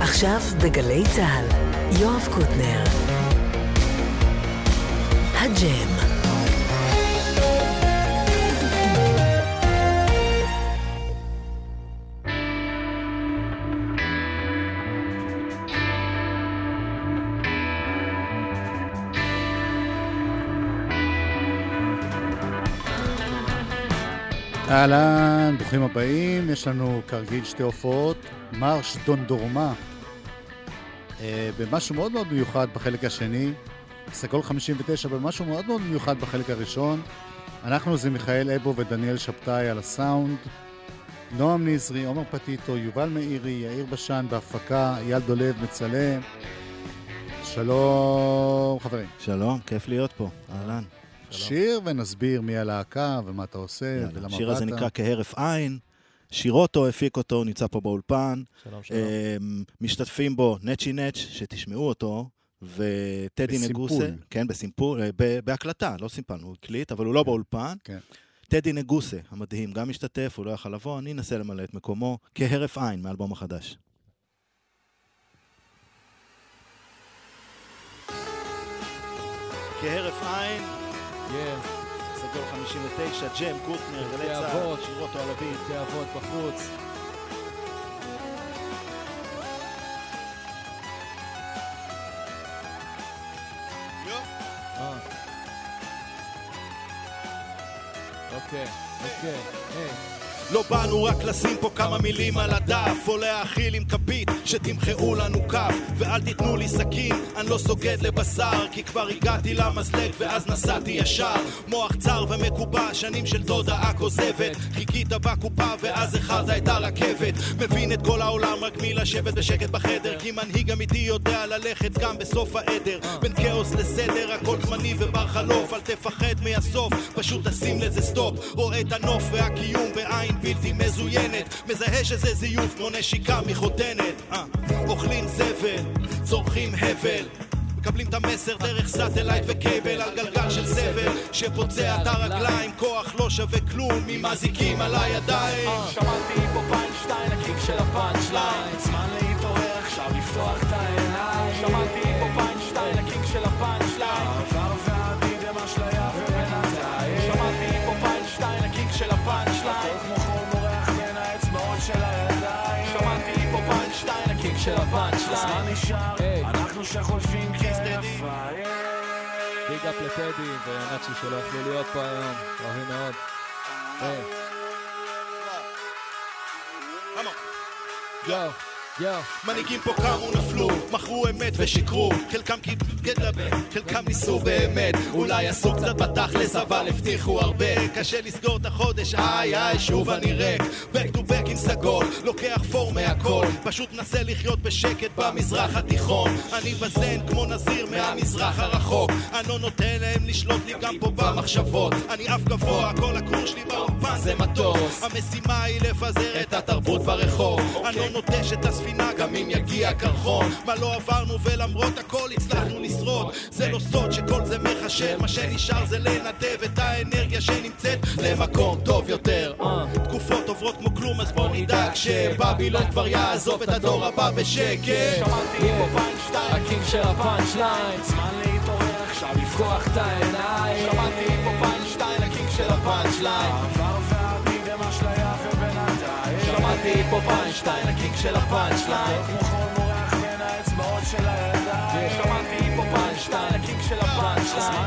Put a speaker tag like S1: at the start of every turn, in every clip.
S1: עכשיו בגלי צה"ל, יואב קוטנר. הג'ם.
S2: אהלן, ברוכים הבאים. יש לנו כרגיל שתי הופעות. מרש דונדורמה, במשהו מאוד מאוד מיוחד בחלק השני. סגול 59 במשהו מאוד מאוד מיוחד בחלק הראשון. אנחנו זה מיכאל אבו ודניאל שבתאי על הסאונד. נועם נזרי, עומר פטיטו, יובל מאירי, יאיר בשן בהפקה, אייל דולב מצלם. שלום חברים.
S3: שלום, כיף להיות פה, אהלן.
S2: שיר ונסביר מי הלהקה ומה אתה עושה ולמה באת.
S3: השיר הזה נקרא כהרף עין, שירוטו הפיק אותו, הוא נמצא פה באולפן.
S4: שלום, שלום.
S3: אמ, משתתפים בו נצ'י נץ', שתשמעו אותו, וטדי
S2: בסימפול.
S3: נגוסה. כן, בסימפול, אה, בהקלטה, לא סימפלנו, הוא הקליט, אבל הוא לא באולפן.
S2: כן.
S3: טדי נגוסה, המדהים, גם משתתף, הוא לא יכל לבוא, אני אנסה למלא את מקומו, כהרף עין, מהאלבום החדש. כהרף עין,
S4: כן,
S3: סגול 59, ג'ם, קוטנר, גלי צה"ל,
S4: אבות.
S3: שירוטו על הביט.
S4: תיאבון בחוץ. אה. אוקיי, אוקיי, היי.
S5: לא באנו רק לשים פה כמה מילים על הדף. או להאכיל עם כפית שתמחאו לנו כף ואל תיתנו לי סכין, אני לא סוגד לבשר כי כבר הגעתי למזלג ואז נסעתי ישר. מוח צר ומקובע, שנים של תודעה כוזבת. חיכית בקופה ואז איחרת את הרכבת מבין את כל העולם רק מלשבת בשקט בחדר. כי מנהיג אמיתי יודע ללכת גם בסוף העדר. בין כאוס לסדר הכל זמני ובר חלוף. אל תפחד מהסוף פשוט תשים לזה סטופ. רואה את הנוף והקיום בעין בלתי מזוינת מזהה שזה זיוף כמו נשיקה מחותנת. אה, אוכלים זבל, צורכים הבל. מקבלים את המסר דרך satellite ו cable על גלגל של סבל שפוצע את הרגליים כוח לא שווה כלום עם אזיקים על הידיים.
S6: שמעתי פה פיינשטיין, ה kick של ה punch line זמן להתעורר, עכשיו לפתוח את העיניים. שמעתי פה נשאר. אנחנו שחולפים כרף
S4: ביג אפ לטדי ונאצ'י שלא יכלו להיות פה היום, אוהבים מאוד. היי, יואו.
S5: מנהיגים פה קמו נפלו, מכרו אמת ושיקרו. חלקם קיבלו לדבר, חלקם ניסו באמת. אולי עשו קצת בתכלס אבל הבטיחו הרבה. קשה לסגור את החודש, איי איי שוב אני ריק. Back to back עם סגול, לוקח פור מהכל. פשוט מנסה לחיות בשקט במזרח התיכון. אני בזן כמו נזיר מהמזרח הרחוק. אני לא נותן להם לשלוט לי גם פה במחשבות. אני עף גבוה, כל הקורס שלי באולפן זה מטוס. המשימה היא לפזר את התרבות ברחוב. אני לא נוטש את הספינה גם אם יגיע קרחון. מה לא עברנו ולמרות הכל הצלחנו לשרוד. זה לא סוד שכל זה מחשב מה שנשאר זה לנדב את האנרגיה שנמצאת למקום טוב יותר. תקופות עוברות כמו כלום אז בוא נדאג שבבילון כבר יעזוב את הדור הבא בשקט.
S6: שמעתי פה פיינשטיין, הקיק של הפאנצ' ליין. זמן להתעורר, עכשיו לפקוח את העיניים. שמעתי פה פיינשטיין, הקיק של הפאנצ' פה פיינשטיין, הקיק של הפאנצ' ליין כמו חול מורח בין האצבעות של הידיים שמעתי פה פיינשטיין, הקיק של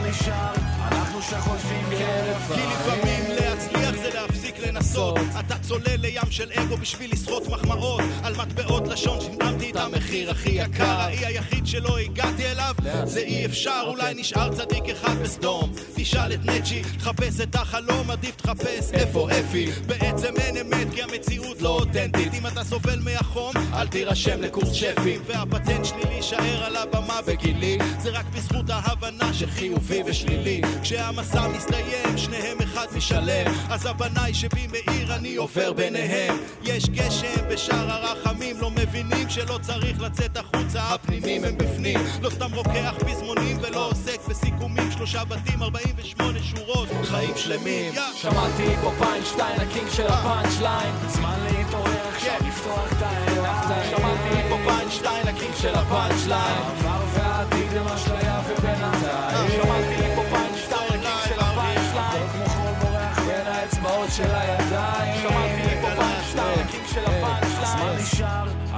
S6: נשאר, אנחנו שחולפים כרף
S5: כי לפעמים להצליח זה להפסיק לנסות. אתה צולל לים של אגו בשביל לסחוט מחמאות. על מטבעות לשון את המחיר הכי יקר. האי היחיד שלא הגעתי אליו זה אי אפשר אולי נשאר צדיק אחד בסדום. תשאל את נצ'י חפש את החלום עדיף תחפש איפה אפי. בעצם אין אמת כי המציאות לא אותנטית. אם אתה סובל מהחום אל תירשם לקורס שפים והפטנט שלי להישאר על הבמה בגילי זה רק בזכות ההבנה שחיובי ושלילי. כשהמסע מסתיים שניהם אחד משלם. אז הבנאי שבי מאיר אני עובר ביניהם. יש גשם בשער הרחמים לא מבינים שלא צריך לצאת החוצה. הפנימים הם בפנים. לא סתם רוקח פזמונים ולא עוסק בסיכומים. שלושה בתים 48 שורות. חיים שלמים.
S6: שמעתי פה פיינשטיין, ה king של הפאנצ' ליין זמן להתעורר, עכשיו לפתוח את העיניים שמעתי פה פיינשטיין של הפאנצ' ליין העבר והעתיד הם אשליה ובינתיים. שמעתי לי פה פאנצ' שתיים ל king של הפאנצ' ליין כמו חול בורח בין האצבעות של הידיים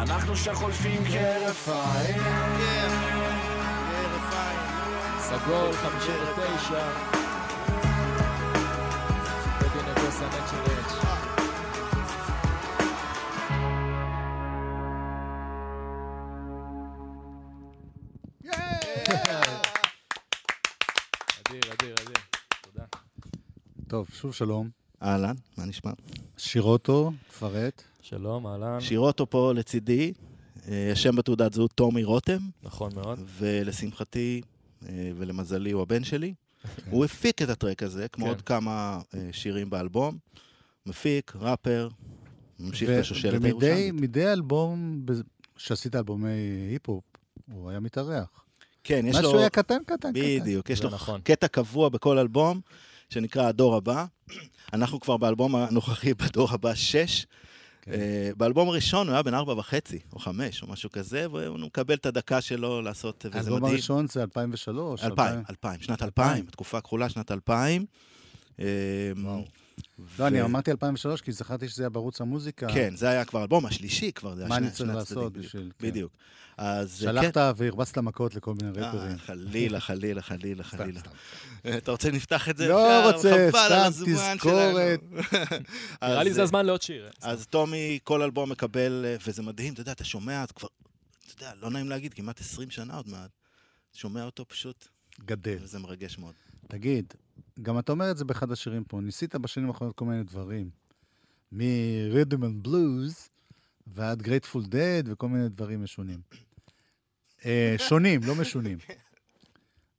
S6: אנחנו שחולפים כהרף עין
S7: סגול, 59. נצ'ר אץ'. אדיר, אדיר, אדיר. תודה.
S2: טוב, שוב שלום.
S5: אהלן, מה נשמע?
S2: שירוטו, תפרט.
S7: שלום, אהלן.
S5: שירוטו פה לצידי, אה, השם בתעודת זהות טומי רותם,
S7: נכון מאוד.
S5: ולשמחתי אה, ולמזלי הוא הבן שלי. הוא הפיק את ה track הזה, כמו
S7: כן.
S5: עוד כמה אה, שירים באלבום. מפיק, ראפר, ממשיך בשושלת
S2: ומדי
S5: הירושלמית.
S2: מדי אלבום, שעשית אלבומי היפ-הופ, הוא היה מתארח.
S5: כן, יש
S2: משהו
S5: לו...
S2: היה קטן, קטן, קטן.
S5: בדיוק, יש לו
S7: נכון.
S5: קטע קבוע בכל אלבום, שנקרא הדור הבא. אנחנו כבר באלבום הנוכחי, בדור הבא, שש.
S2: כן.
S5: אה, באלבום הראשון הוא היה בן ארבע וחצי, או חמש, או משהו כזה, והוא מקבל את הדקה שלו לעשות, וזה
S2: האלבום
S5: מדהים.
S2: הראשון זה 2003.
S5: אלפיים, אלפיים, שנת אלפיים, תקופה כחולה, שנת אלפיים. אה,
S2: וואו.
S5: ו-
S2: לא, אני אמרתי 2003, כי זכרתי שזה היה בערוץ המוזיקה.
S5: כן, זה היה כבר האלבום השלישי כבר, זה היה
S2: מה
S5: שני-
S2: אני צריך לעשות
S5: הצדדים, בדיוק.
S2: בשביל... כן.
S5: בדיוק. אז אה,
S2: שלחת והרבצת מכות לכל מיני
S5: כן.
S2: רפרים.
S5: אה, חלילה, חלילה, חלילה, חלילה. אה, אתה רוצה שנפתח את זה?
S2: לא רוצה, סתם תזכורת.
S7: נראה לי זה הזמן לעוד שיר.
S5: אז טומי, כל אלבום מקבל, אה, וזה מדהים, אתה יודע, אתה שומע, אתה כבר, אתה יודע, לא נעים להגיד, כמעט 20 שנה עוד מעט. שומע אותו פשוט,
S2: גדל.
S5: וזה מרגש מאוד.
S2: תגיד, גם אתה אומר את זה באחד השירים פה, ניסית בשנים האחרונות כל מיני דברים. מ-Rhythm and Blues ועד Grateful Dead וכל מיני דברים משונים. אה, שונים, לא משונים.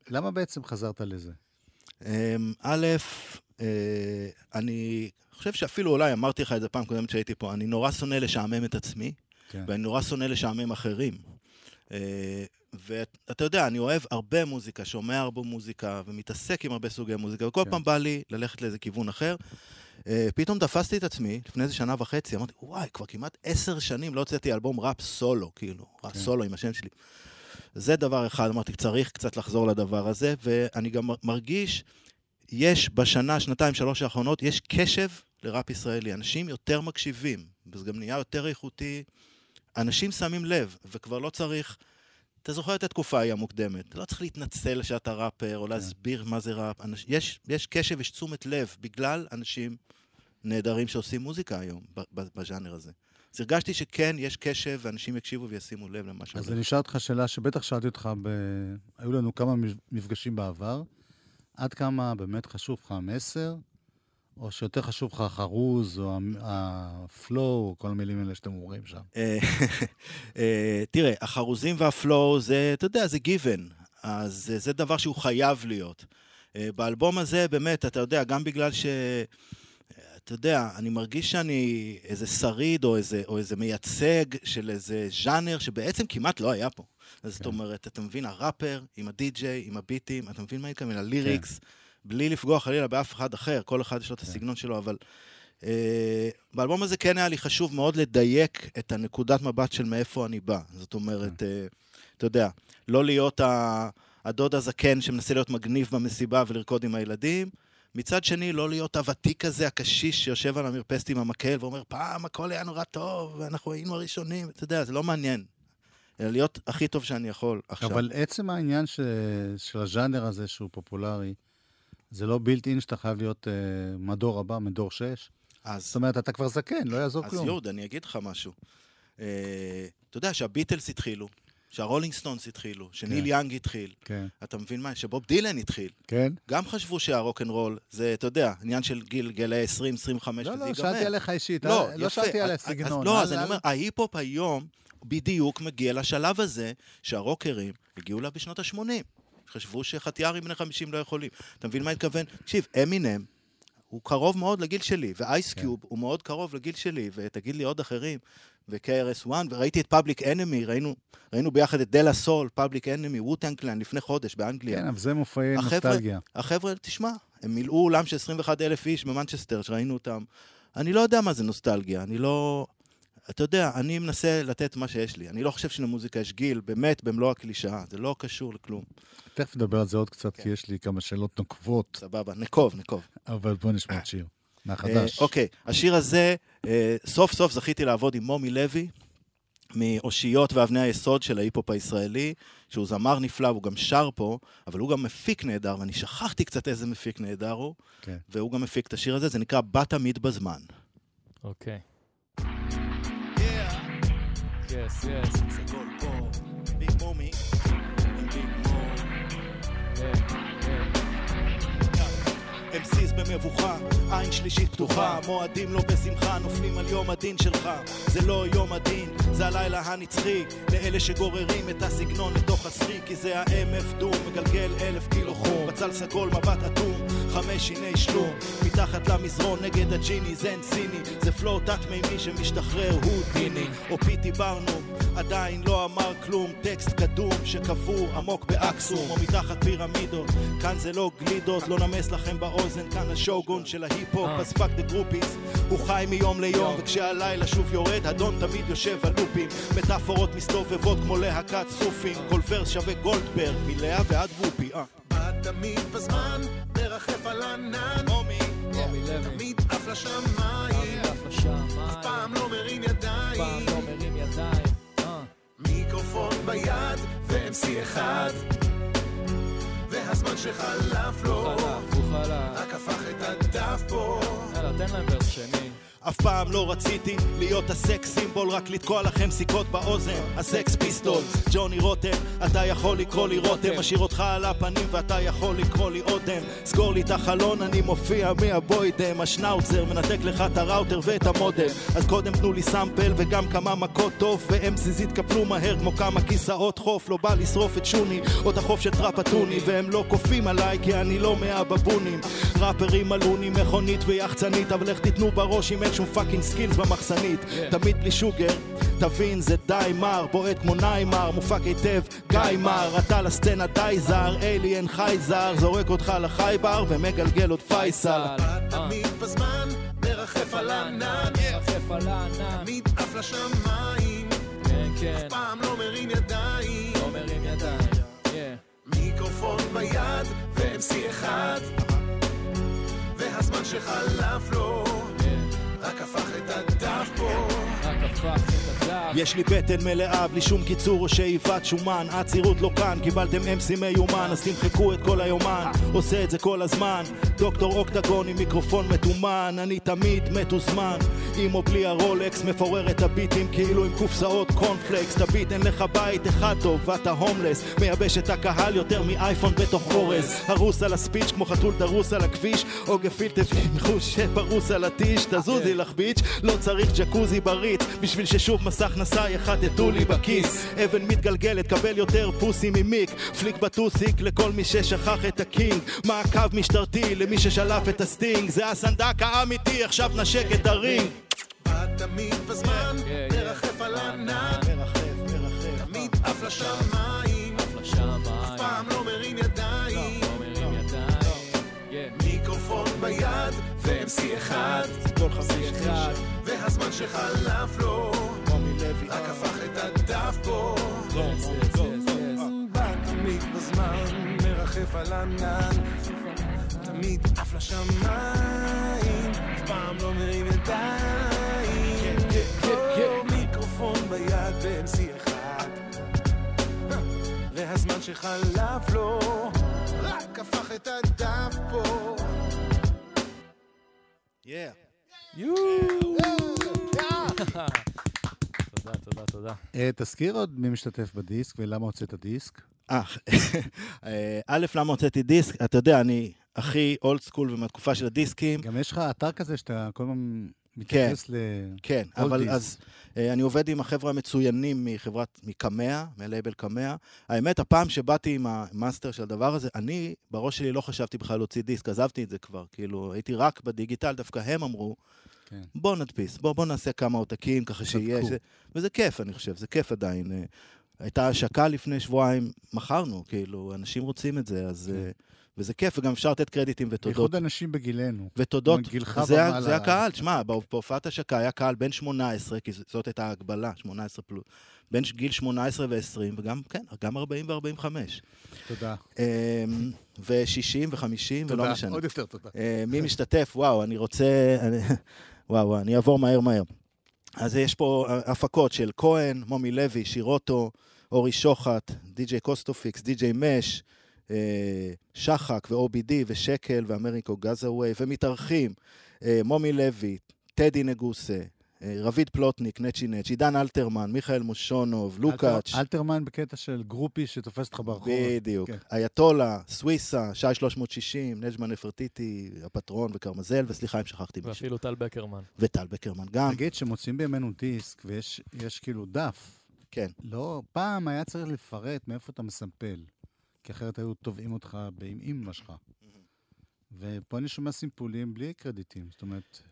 S2: למה בעצם חזרת לזה?
S5: אמ, א', אה, אני חושב שאפילו אולי אמרתי לך את זה פעם קודמת שהייתי פה, אני נורא שונא לשעמם את עצמי,
S2: כן.
S5: ואני נורא שונא לשעמם אחרים. ואתה יודע, אני אוהב הרבה מוזיקה, שומע הרבה מוזיקה, ומתעסק עם הרבה סוגי מוזיקה, וכל
S2: כן.
S5: פעם בא לי ללכת לאיזה כיוון אחר. אה, פתאום תפסתי את עצמי, לפני איזה שנה וחצי, אמרתי, וואי, כבר כמעט עשר שנים לא הוצאתי אלבום ראפ סולו, כאילו, ראפ
S2: כן.
S5: סולו עם השם שלי. זה דבר אחד, אמרתי, צריך קצת לחזור לדבר הזה, ואני גם מרגיש, יש בשנה, שנתיים, שלוש האחרונות, יש קשב לראפ ישראלי. אנשים יותר מקשיבים, וזה גם נהיה יותר איכותי. אנשים שמים לב, וכבר לא צריך... אתה זוכר את התקופה ההיא המוקדמת, לא צריך להתנצל שאתה ראפר, או להסביר מה זה ראפ. אנש... יש, יש קשב, יש תשומת לב, בגלל אנשים נהדרים שעושים מוזיקה היום, בז'אנר הזה. אז הרגשתי שכן, יש קשב, ואנשים יקשיבו וישימו לב למה
S2: אז
S5: שהולך.
S2: אני אשאל אותך שאלה שבטח שאלתי אותך, ב... היו לנו כמה מפגשים בעבר. עד כמה באמת חשוב לך המסר, או שיותר חשוב לך החרוז, או הפלואו, כל המילים האלה שאתם אומרים שם?
S5: אה, אה, תראה, החרוזים והפלואו זה, אתה יודע, זה גיוון. אז אה, זה דבר שהוא חייב להיות. באלבום הזה, באמת, אתה יודע, גם בגלל ש... אתה יודע, אני מרגיש שאני איזה שריד או איזה, או איזה מייצג של איזה ז'אנר שבעצם כמעט לא היה פה. אז זאת
S2: כן.
S5: אומרת, אתה מבין, הראפר עם הדי-ג'יי, עם הביטים, אתה מבין מה אני מתכוון? הליריקס, בלי לפגוע חלילה באף אחד אחר, כל אחד יש לו את
S2: כן.
S5: הסגנון שלו, אבל אה, באלבום הזה כן היה לי חשוב מאוד לדייק את הנקודת מבט של מאיפה אני בא. זאת אומרת, אה, אתה יודע, לא להיות ה- הדוד הזקן שמנסה להיות מגניב במסיבה ולרקוד עם הילדים. מצד שני, לא להיות הוותיק הזה, הקשיש שיושב על המרפסת עם המקל ואומר, פעם הכל היה נורא טוב, ואנחנו היינו הראשונים. אתה יודע, זה לא מעניין. אלא להיות הכי טוב שאני יכול עכשיו.
S2: אבל עצם העניין ש... של הז'אנר הזה שהוא פופולרי, זה לא built in שאתה חייב להיות uh, מדור הבא, מדור שש.
S5: אז,
S2: זאת אומרת, אתה כבר זקן, לא יעזור
S5: אז
S2: כלום.
S5: יהוד, אני אגיד לך משהו. אה, אתה יודע שהביטלס התחילו, שהרולינג סטונס התחילו, שניל
S2: כן.
S5: יאנג התחיל.
S2: כן,
S5: אתה מבין מה? שבוב דילן התחיל.
S2: כן.
S5: גם חשבו שהרוקנרול זה, אתה יודע, עניין של גיל, גילאי 20, 25,
S2: לא,
S5: וזה
S2: לא,
S5: ייגמר.
S2: שאלתי עליך אישית,
S5: לא,
S2: לא,
S5: יפה.
S2: לא שאלתי על
S5: אז-
S2: הסגנון.
S5: אז, לא, אז אני אומר, ההיפ-הופ היום בדיוק מגיע לשלב הזה שהרוקרים הגיעו אליו בשנות ה-80. חשבו שחטיארים בני 50 לא יכולים. אתה מבין מה אני מתכוון? תקשיב, אמינם הוא קרוב מאוד לגיל שלי, ו Ice Cube
S2: כן.
S5: הוא מאוד קרוב לגיל שלי, ותגיד לי עוד אחרים, ו-KRS-One, וראיתי את Public Enemy, ראינו, ראינו ביחד את De La Soul, Public Enemy, ו Wu-Tang Clan, לפני חודש באנגליה.
S2: כן, אבל זה מופעי נוסטלגיה.
S5: החבר'ה, תשמע, הם מילאו אולם של 21 אלף איש במנצ'סטר, שראינו אותם. אני לא יודע מה זה נוסטלגיה, אני לא... אתה יודע, אני מנסה לתת מה שיש לי. אני לא חושב שלמוזיקה יש גיל, באמת, במלוא הקלישאה. זה לא קשור לכלום.
S2: תכף נדבר על זה עוד קצת,
S5: כן.
S2: כי יש לי כמה שאלות נוקבות,
S5: סבבה, נקוב, נקוב.
S2: אבל בוא נשמע את שיר.
S5: אה,
S2: מהחדש.
S5: אוקיי, השיר הזה, אה, סוף סוף זכיתי לעבוד עם מומי לוי, מאושיות ואבני היסוד של ההיפ-הופ הישראלי, שהוא זמר נפלא, והוא גם שר פה, אבל הוא גם מפיק נהדר, ואני שכחתי קצת איזה מפיק נהדר הוא,
S2: כן.
S5: והוא גם מפיק את השיר הזה, זה נקרא בא תמיד בזמן.
S4: אוקיי. יס.
S5: סגול פה, ביג MCs במבוכה, עין שלישית פתוחה, מועדים לא בשמחה, נופלים על יום הדין שלך. זה לא יום הדין, זה הלילה הנצחי, לאלה שגוררים את הסגנון לתוך הסחי, כי זה ה-MF דום, מגלגל אלף קילו חום, בצל סגול, מבט אטום, חמש שיני שלום, מתחת למזרון נגד הג'יני, זן ציני, זה flow תת-מימי שמשתחרר, הודיני, או פי.טי. ברנום, עדיין לא אמר כלום, טקסט קדום שקבור עמוק באקסום, או מתחת פירמידות, כאן זה לא גלידות, לא נמס לכם באוזן, כאן השוגון של ההיפ-הופ,
S4: אה.
S5: אז fuck the groupies, הוא חי מיום ליום, וכשהלילה שוב יורד, אדון תמיד יושב על לופים, מטאפורות מסתובבות כמו להקת סופים, כל verse שווה גולדברג, מלאה ועד וופי, אה.
S7: בא תמיד בזמן, מרחף על ענן,
S5: מומי.
S7: תמיד עף לשמיים,
S4: אף לשמיים.
S7: אף פעם לא מרים
S4: פעם
S7: ידיים,
S4: לא מרים ידיים. אה.
S7: מיקרופון ביד ו-MC אחד, והזמן שחלף לו,
S4: חלף, הוא חלף.
S7: רק הפך את הדף פה.
S4: יאללה, תן להם ורס שני.
S5: אף פעם לא רציתי להיות הסקס סימבול, רק לתקוע לכם סיכות באוזן. הסקס פיסטול, ג'וני רותם, אתה יכול לקרוא לי רותם, משאיר אותך על הפנים ואתה יכול לקרוא לי אודם. סגור לי את החלון, אני מופיע מהבוידם, השנאוצר מנתק לך את הראוטר ואת המודם. אז קודם תנו לי sample וגם כמה מכות טוב, ו-MCs יתקפלו מהר כמו כמה כיסאות חוף, לא בא לשרוף את שוני, או את החוף של טרפטוני, והם לא כופים עליי כי אני לא מהבבונים. ראפרים עלוני, מכונית ויחצנית, אבל איך תיתנו בראש אם אין שום fucking skills במחסנית. תמיד בלי שוגר, תבין זה די מר, בועט כמו ניימר, מופק היטב, גיא מר, אתה לסצנה די זר, אליאן חי זר, זורק אותך לחייבר ומגלגל עוד פייסל.
S7: תמיד בזמן, מרחף על
S4: הענן.
S7: תמיד עף לשמיים,
S4: כן, כן.
S7: פעם לא מרים ידיים,
S4: לא.
S7: מיקרופון ביד ו-MC אחד, והזמן שחלף לו. רק הפך את הדף פה.
S4: רק הפך את הדף.
S5: יש לי בטן מלאה בלי שום קיצור או שאיבת שומן עצירות לא כאן, קיבלתם אמסי מיומן אז תמחקו את כל היומן עושה את זה כל הזמן דוקטור אוקטגון עם מיקרופון מתומן אני תמיד מתוזמן עם או בלי הרולקס מפורר את הביטים כאילו עם קופסאות קורנפלקס תביט אין לך בית אחד טוב ואתה הומלס. מייבש את הקהל יותר מאייפון בתוך אורז. הרוס על הספיץ' כמו חתול דרוס על הכביש. או גפילטה מחוש שפרוס על הטיש. תזוזי לך bitch לא צריך ג'קוזי בריץ בשביל ששוב מסך נסע יחטטו לי בכיס. אבן מתגלגלת קבל יותר pussy ממיק. פליק בטוסיק לכל מי ששכח את ה king. מעקב משטרתי למי ששלף את ה sting. זה הסנדק האמיתי עכשיו נשק את ה ring.
S7: בא תמיד בזמן,
S4: כן, כן.
S7: מרחף על ענן, תמיד עף לשמיים,
S4: לשמיים.
S7: פעם לא מרים ידיים,
S4: לא ידיים. כן.
S7: מיקרופון ביד ו-MC אחד. והזמן שחלף לו, רק הפך את הדף פה. בא תמיד בזמן, מרחף על ענן, תמיד עף לשמיים, אף פעם לא מרים ידיים. ביד ו-MC אחד, והזמן שחלף לו, רק הפך את הדף פה.
S5: Yeah.
S4: תודה, תודה, תודה.
S2: אה, תזכיר עוד מי משתתף בדיסק ולמה הוצאת דיסק.
S5: אה, אה, א', למה הוצאתי דיסק? אתה יודע, אני הכי אולד סקול ומהתקופה של הדיסקים.
S2: גם יש לך אתר כזה שאתה כל הזמן מתייחס ל...
S5: כן,
S2: All
S5: אבל. אז אני עובד עם החבר'ה המצוינים מחברת, מקמע, מלייבל קמע. האמת, הפעם שבאתי עם המאסטר של הדבר הזה, אני בראש שלי לא חשבתי בכלל להוציא דיסק, עזבתי את זה כבר. כאילו, הייתי רק בדיגיטל, דווקא הם אמרו,
S2: כן.
S5: בוא נדפיס, בוא, בוא נעשה כמה עותקים ככה שיהיה... זה, וזה כיף, אני חושב, זה כיף עדיין. אה, הייתה השקה לפני שבועיים, מכרנו, כאילו, אנשים רוצים את זה, אז...
S2: כן.
S5: וזה כיף, וגם אפשר לתת קרדיטים ותודות.
S2: בייחוד אנשים בגילנו.
S5: ותודות,
S2: גילך ומעלה.
S5: זה הקהל, תשמע, בהופ- בהופעת השקה היה קהל בין 18, כי זאת הייתה ההגבלה, 18 פלוס, בין גיל 18 ו-20, וגם, כן, גם 40 ו-45.
S2: תודה.
S5: ו-60 ו-50, ולא
S2: תודה.
S5: משנה.
S2: עוד יותר תודה.
S5: אה, מי משתתף? וואו, אני רוצה... וואו, אני אעבור מהר מהר. אז יש פה הפקות של כהן, מומי לוי, שירוטו, אורי שוחט, די.ג'יי קוסטופיקס, די.ג'יי מש, שחק ו-OBD ושקל ואמריקו גזאווי, ומתארחים אה, מומי לוי, טדי נגוסה, אה, רביד פלוטניק, נצ'י נצ', עידן אלתרמן, מיכאל מושונוב, לוקאץ',
S2: אלתרמן בקטע של גרופי שתופס אותך ברחוב.
S5: בדיוק.
S2: כן.
S5: אייתולה, סוויסה, שי 360, נג'מן נפרטיטי, הפטרון וקרמזל, וסליחה אם שכחתי מישהו.
S7: ואפילו טל בקרמן.
S5: וטל בקרמן גם.
S2: נגיד שמוצאים בימינו דיסק ויש יש כאילו דף.
S5: כן.
S2: לא, פעם היה צריך לפרט מאיפה אתה מסמפל, כי אחרת היו תובעים אותך עם אימא שלך. ופה אני שומע סימפולים בלי קרדיטים, זאת אומרת,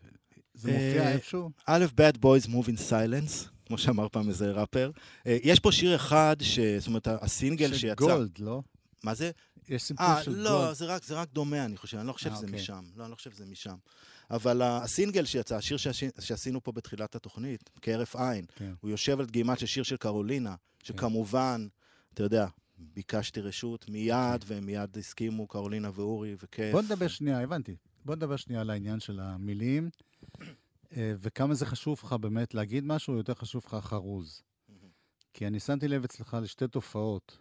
S2: זה מופיע
S5: אה,
S2: איפשהו?
S5: א', Bad Boys Move in Silence, כמו שאמר פעם איזה ראפר. אה, יש פה שיר אחד, ש... זאת אומרת, הסינגל
S2: של
S5: שיצא...
S2: גולד, לא?
S5: מה זה?
S2: יש סימפול
S5: אה,
S2: של
S5: לא,
S2: גולד.
S5: זה רק, זה רק דומה, אני חושב, אני לא חושב שזה
S2: אוקיי.
S5: משם. לא, אני לא חושב שזה משם. אבל הסינגל שיצא, השיר שעשי- שעשינו פה בתחילת התוכנית, כהרף עין,
S2: כן.
S5: הוא יושב על דגימה של שיר של קרולינה, שכמובן, אתה יודע, ביקשתי רשות מיד, והם מיד הסכימו, קרולינה ואורי, וכיף.
S2: בוא נדבר שנייה, הבנתי. בוא נדבר שנייה על העניין של המילים, אה, וכמה זה חשוב לך באמת להגיד משהו, או יותר חשוב לך חרוז. כי אני שמתי לב אצלך לשתי תופעות.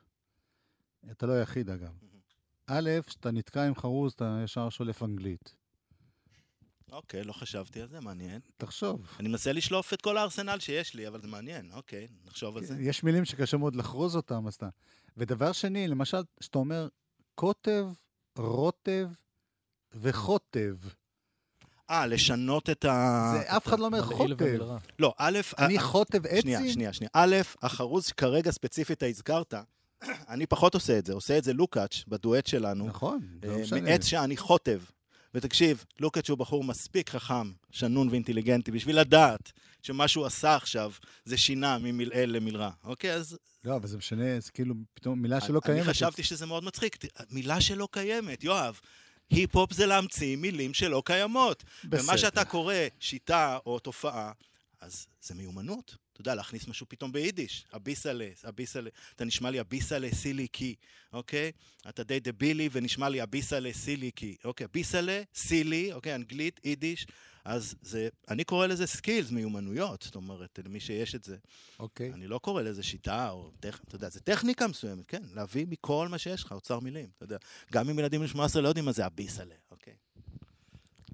S2: אתה לא היחיד, אגב. א', כשאתה נתקע עם חרוז, אתה ישר שולף אנגלית.
S5: אוקיי, לא חשבתי על זה, מעניין.
S2: תחשוב.
S5: אני מנסה לשלוף את כל הארסנל שיש לי, אבל זה מעניין, אוקיי, נחשוב על זה.
S2: יש מילים שקשה מאוד לחרוז אותם, אז אתה... ודבר שני, למשל, כשאתה אומר קוטב, רוטב וחוטב.
S5: אה, לשנות את ה...
S2: זה, אף אחד לא אומר חוטב.
S5: לא, א',
S2: אני
S5: ה-
S2: חוטב עצים?
S5: שנייה, שנייה, שנייה. א', החרוז שכרגע ספציפית אתה הזכרת, אני פחות עושה את זה, עושה את זה לוקאץ' בדואט שלנו.
S2: נכון, לא
S5: אה,
S2: משנה.
S5: מעץ שאני חוטב. ותקשיב, לוקאץ' הוא בחור מספיק חכם, שנון ואינטליגנטי, בשביל לדעת שמה שהוא עשה עכשיו זה שינה ממלעיל למלרע. אוקיי, אז
S2: לא, אבל זה משנה, זה כאילו פתאום מילה שלא קיימת.
S5: אני חשבתי שזה מאוד מצחיק. מילה שלא קיימת, יואב. היפ-הופ זה להמציא מילים שלא קיימות.
S2: בסדר.
S5: ומה שאתה קורא שיטה או תופעה, אז זה מיומנות. אתה יודע, להכניס משהו פתאום ביידיש. אביסלה, אביסלה. אתה נשמע לי אביסלה סיליקי, אוקיי? אתה די דבילי ונשמע לי אביסלה סיליקי. אוקיי, אביסלה, סילי, אוקיי, אנגלית, יידיש. אז זה, אני קורא לזה skills, מיומנויות. זאת אומרת, למי שיש את זה.
S2: אוקיי.
S5: אני לא קורא לזה שיטה או טכ... אתה יודע, זה טכניקה מסוימת, כן? להביא מכל מה שיש לך, אוצר מילים, אתה יודע. גם אם ילדים בני 18 לא יודעים מה זה הביסלה, אוקיי?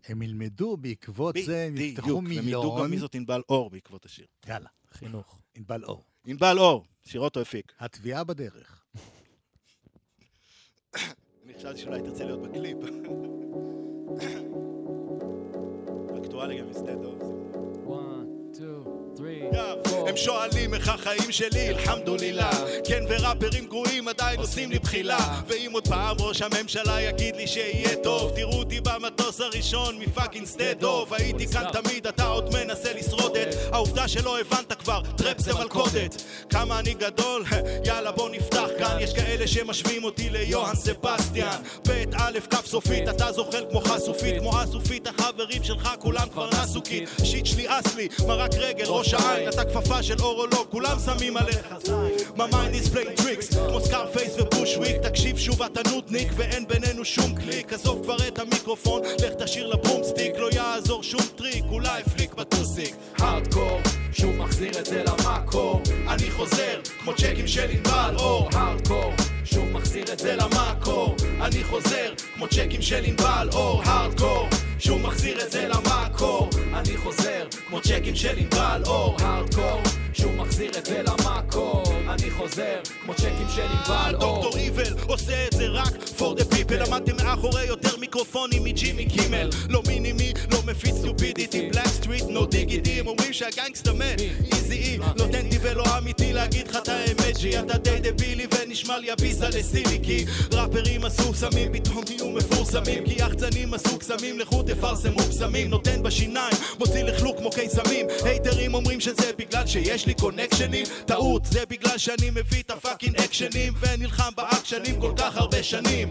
S2: הם ילמדו בעקבות זה, הם
S5: בדיוק,
S2: יפתחו
S5: והם ידעו גם. מי זאת ענבל אור בעקבות השיר.
S2: יאללה,
S7: חינוך.
S2: ענבל אור.
S5: ענבל אור, שירוטו הפיק.
S2: התביעה בדרך.
S5: אני חשבתי שאולי תרצה להיות בקליפ. אקטואלי גם משדה דוב.
S7: 1, 2, 3,
S4: הם שואלים איך החיים שלי, אלחמדולילה. כן וראפרים גרועים עדיין עושים לי בחילה. ואם עוד פעם ראש הממשלה יגיד לי שיהיה טוב תראו אותי במטוס הראשון מ fucking שדה דוב. הייתי כאן תמיד, אתה עוד מנסה לשרוד את העובדה שלא הבנת כבר, trap זה מלכודת. כמה אני גדול, יאללה בוא נפתח כאן. יש כאלה שמשווים אותי ליוהאן סבסטיאן. בית א' כף סופית, אתה זוחל כמו חשופית. כמו אסופית, החברים שלך כולם כבר נסוקית שיט שלי אסלי, מרק רגל, ראש העין אתה כפפה של אור או לא, כולם שמים עליך My mind is playing tricks כמו סקארפייס ובושוויק. תקשיב שוב אתה נודניק ואין בינינו שום קליק. עזוב כבר את המיקרופון, לך תשאיר לבומסטיק. לא יעזור שום טריק, אולי פליק בטוסיק.
S6: הארדקור, שוב מחזיר את זה למקור.
S4: אני חוזר, כמו צ'קים של ענבל אור.
S6: הארדקור, שוב מחזיר את זה
S4: למקור. אני חוזר, כמו צ'קים של ענבל אור. הארדקור שוב מחזיר את זה למקור.
S6: אני חוזר,
S4: כמו צ'קים של ענבל אור
S6: הארדקור, שוב מחזיר את זה למקור. אני חוזר, כמו צ'קים של ענבל אור.
S4: דוקטור Evil עושה את זה רק for the people. עמדתי מאחורי יותר מיקרופונים מג'ימי קימל. לא Mini-Me, לא מפיץ stupidity Blackstreet, No Diggity הם אומרים שהגנגסטר מת. איזי אי, לא אותנטי ולא אמיתי להגיד לך את האמת. שהיא אתה די דבילי ונשמע לי הביסה לסיליקי. ראפרים עשו סמים פתאום יהיו מפורסמים
S5: כי יחצנים עשו קסמים לכו תפרסמו פסמים נותן בשיניים מוציא לכלוך כמו קיסמים. הייטרים אומרים שזה בגלל שיש לי קונקשנים. טעות זה בגלל שאני מביא את הפאקינג אקשנים. ונלחם באקשנים כל כך הרבה שנים.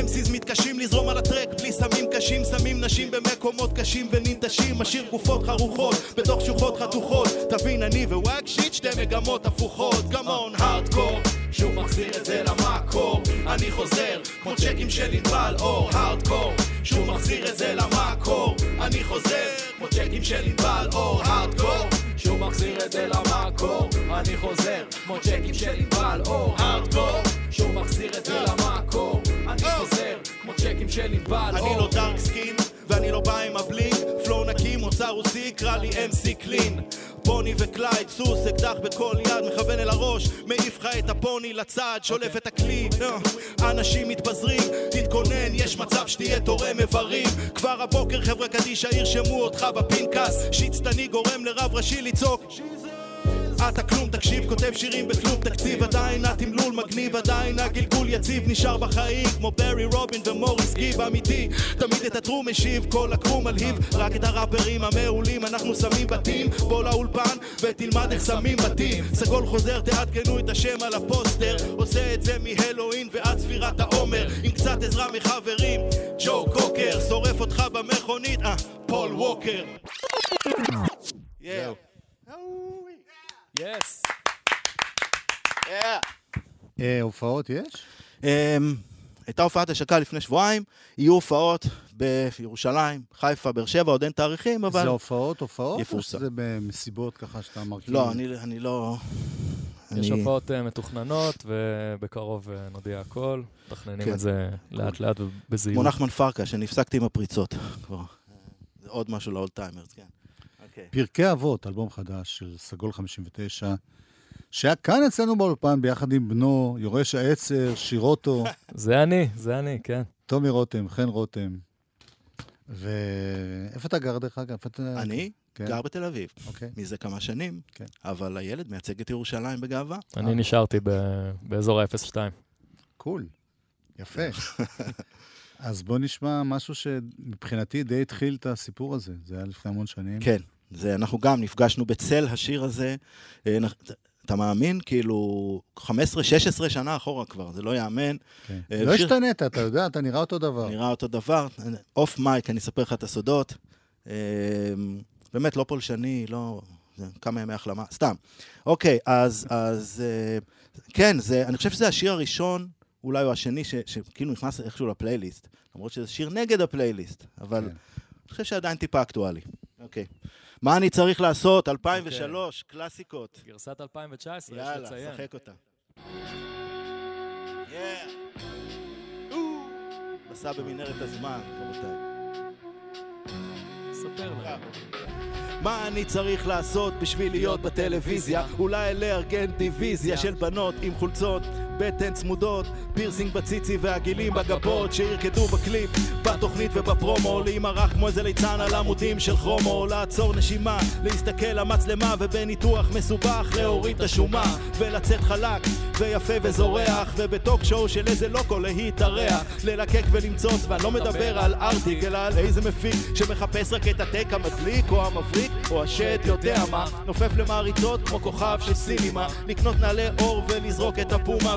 S5: אמסיס מתקשים לזרום על הטרק בלי סמים קשים. שמים נשים במקומות קשים וננטשים. משאיר גופות חרוכות בתוך שוחות חתוכות. תבין אני ווואק שיט שתי מגמות הפוכות. גמון הארדקור שוב מחזיר את זה למקור. אני חוזר כמו צ'קים של ענבל אור הארדקור שוב מחזיר את זה למקור. אני חוזר כמו צ'קים של ענבל אור הארדקור
S8: שוב מחזיר את זה למקור. אני חוזר כמו צ'קים של ענבל אור הארדקור שוב מחזיר את זה למקור. אני חוזר כמו צ'קים של ענבל
S5: אני לא dark skin ואני לא בא עם ה bling flow נקי מוצר רוסי קרא לי MC Clean פוני וקלייד סוס אקדח בכל יד מכוון אל הראש מעיף לך את הפוני לצד שולף את הכלי אה, אנשים מתפזרים תתכונן יש מצב שתהיה תורם איברים. כבר הבוקר חבר'ה קדישא ירשמו אותך בפנקס. שיצטני גורם לרב ראשי לצעוק אתה כלום, תקשיב, כותב שירים בכלום תקציב עדיין התמלול מגניב, עדיין הגלגול יציב נשאר בחיים כמו ברי רובין ומוריס גיב אמיתי תמיד את הטרום משיב, כל הקרום מלהיב רק את הראפרים המעולים אנחנו שמים בתים בוא לאולפן ותלמד איך שמים בתים סגול חוזר, תעדכנו את השם על הפוסטר עושה את זה מהלואין ועד ספירת העומר עם קצת עזרה מחברים ג'ו קוקר שורף אותך במכונית, אה, פול ווקר
S4: זהו. יס.
S2: אה, הופעות יש?
S9: אמ, הייתה הופעת השקה לפני שבועיים, יהיו הופעות בירושלים, חיפה, באר שבע, עוד אין תאריכים, אבל...
S2: זה הופעות, הופעות? או
S9: יפורסם.
S2: שזה במסיבות ככה שאתה מרכיב?
S9: לא, אני, אני לא...
S4: יש
S9: אני-
S4: הופעות אה, מתוכננות, ובקרוב אה, נודיע הכל. מתכננים
S9: כן.
S4: את זה לאט לאט
S9: כמו
S4: ובזהירות.
S9: נחמן פרקש, שאני הפסקתי עם הפריצות כבר. זה עוד משהו ל old timers, כן. אוקיי.
S2: פרקי אבות, אלבום חדש של סגול 59, שהיה כאן אצלנו באולפן ביחד עם בנו, יורש העצר, שירוטו,
S4: זה אני, זה אני, כן.
S2: טומי רותם, חן רותם. ואיפה אתה גר דרך אגב? אתה...
S9: אני
S2: כן.
S9: גר בתל אביב,
S2: אוקיי.
S9: מזה כמה שנים,
S2: כן.
S9: אבל הילד מייצג את ירושלים בגאווה.
S4: אני נשארתי ב- באזור ה-02.
S2: cool. יפה. אז בוא נשמע משהו שמבחינתי די התחיל את הסיפור הזה. זה היה לפני המון שנים.
S9: כן, זה, אנחנו גם נפגשנו בצל השיר הזה. אה, אתה מאמין? כאילו, 15-16 שנה אחורה כבר, זה לא ייאמן.
S2: כן.
S9: אה,
S2: לא
S9: שיר-
S2: השתנית, אתה יודע, אתה נראה אותו דבר.
S9: נראה אותו דבר. off mic, אני אספר לך את הסודות. אה, באמת לא פולשני, לא... כמה ימי החלמה, סתם. אוקיי, אז, אז כן, זה, אני חושב שזה השיר הראשון, אולי הוא השני, ש, שכאילו נכנס איכשהו לפלייליסט. למרות שזה שיר נגד הפלייליסט, אבל
S2: כן.
S9: אני חושב שעדיין טיפה אקטואלי. אוקיי. מה אני צריך לעשות? 2003, קלאסיקות.
S4: גרסת 2019, יש
S9: יאללה,
S4: לציין.
S9: שחק אותה. מסע במנהרת הזמן, רבותיי.
S4: ספר לנו.
S5: מה אני צריך לעשות בשביל להיות בטלוויזיה? אולי לארגן דיוויזיה של בנות עם חולצות בטן צמודות, פירסינג בציצי ועגילים בגבות שירקדו בקליפ, בתוכנית ובפרומו להימרח כמו איזה ליצן על עמודים של כרומו לעצור נשימה, להסתכל למצלמה ובניתוח מסובך להוריד את השומה ולצאת חלק ויפה וזורח וב talk show של איזה לוקו להתארח ללקק ולמצוץ ואני לא מדבר על ארטיק אלא על איזה מפיק שמחפש רק את הטק המדליק או המבריק או השד יודע מה נופף למעריצות כמו כוכב של cinema לקנות נעלי עור ולזרוק את ה Puma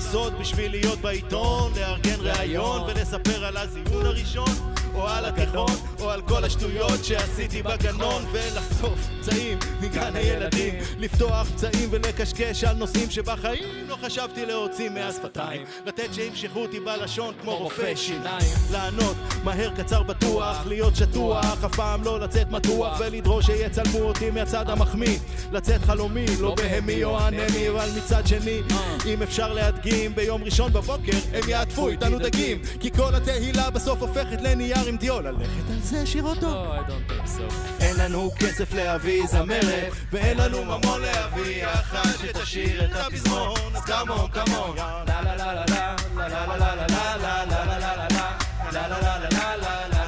S5: לעשות בשביל להיות בעיתון, לארגן ראיון ולספר על הזיון הראשון, או על התיכון, או על כל השטויות שעשיתי בגנון, ולחטוף פצעים מגן הילדים, לפתוח פצעים ולקשקש על נושאים שבחיים לא חשבתי להוציא מהשפתיים, לתת שימשכו אותי בלשון כמו רופא שיניים, לענות מהר קצר בטוח, להיות שטוח, אף פעם לא לצאת מתוח ולדרוש שיצלמו אותי מהצד המחמיא, לצאת חלומי, לא בהמי או אנמי, אבל מצד שני, אם אפשר להדגים, ביום ראשון בבוקר הם יעטפו איתנו דגים, כי כל התהילה בסוף הופכת לנייר עם דיו, ללכת על זה שיר אותו.
S4: Oh, I don't think so.
S5: אין לנו כסף להביא זמרת, ואין לנו ממון להביא אחת שתשאיר את הפזמון, אז כמון, כמון.
S4: לה לה לה לה לה, לה לה לה לה לה לה לה לה לה לה לה. לה לה לה לה לה לה לה לה לה לה.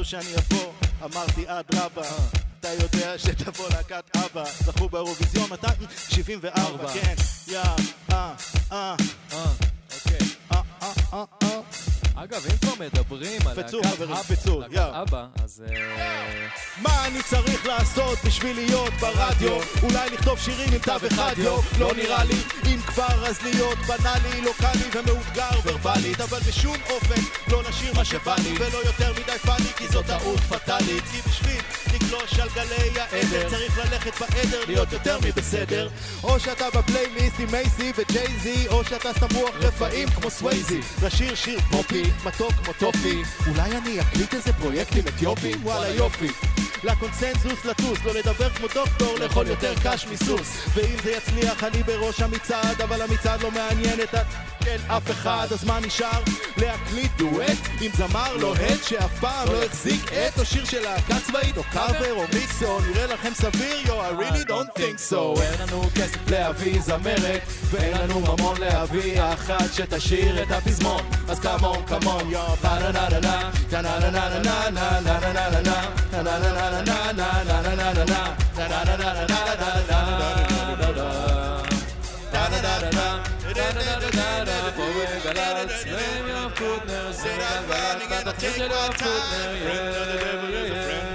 S5: רצו שאני אבוא, אמרתי אדרבה. אתה יודע שתבוא להקת אבא, זכו באירוויזיון 274,
S4: ארבע.
S5: כן, יא, אה, אה,
S4: אה, אוקיי.
S5: אה, אה, אה, אה.
S4: אגב, אם כבר מדברים על להקת אבא- אז... אה,
S5: מה אני צריך לעשות בשביל להיות ברדיו? אולי לכתוב שירים עם תו אחד יו? לא נראה לי. אם כבר אז להיות בנאלי, לוקאלי ומאותגר ורבלית. אבל בשום אופן לא לשיר מה שבא לי ולא יותר מדי funny כי זו טעות פטאלית. כי בשביל לגלוש על גלי האתר. צריך ללכת בעדר להיות יותר מבסדר. או שאתה בפלייליסט עם Mase ו Jay-Z או שאתה רוח רפאים כמו סווייזי. לשיר שיר פופי מתוק כמו טופי. אולי אני אקליט איזה פרויקט עם אתיופים? וואלה יופי. לקונסנזוס לטוס, לא לדבר כמו דוקטור, לאכול יותר קש מסוס. ואם זה יצליח אני בראש המצעד, אבל המצעד לא מעניין את ה... של אף אחד, אז מה נשאר? להקליט דואט עם זמר לוהט שאף פעם לא החזיק את או שיר של להקה צבאית או קאבר או מיקס או נראה לכם סביר? יו, I really don't think so
S4: אין לנו כסף להביא זמרת, ואין לנו ממון להביא אחת שתשאיר את הפזמון. אז כמון, כמון, יו, טה נה נה נה נה, טה נה נה נה נה נה נה נה נה נה נה, טה נה נה נה נה נה נה נה נה נה נה, טה נה נה נה נה נה נה Friend of the devil is a friend.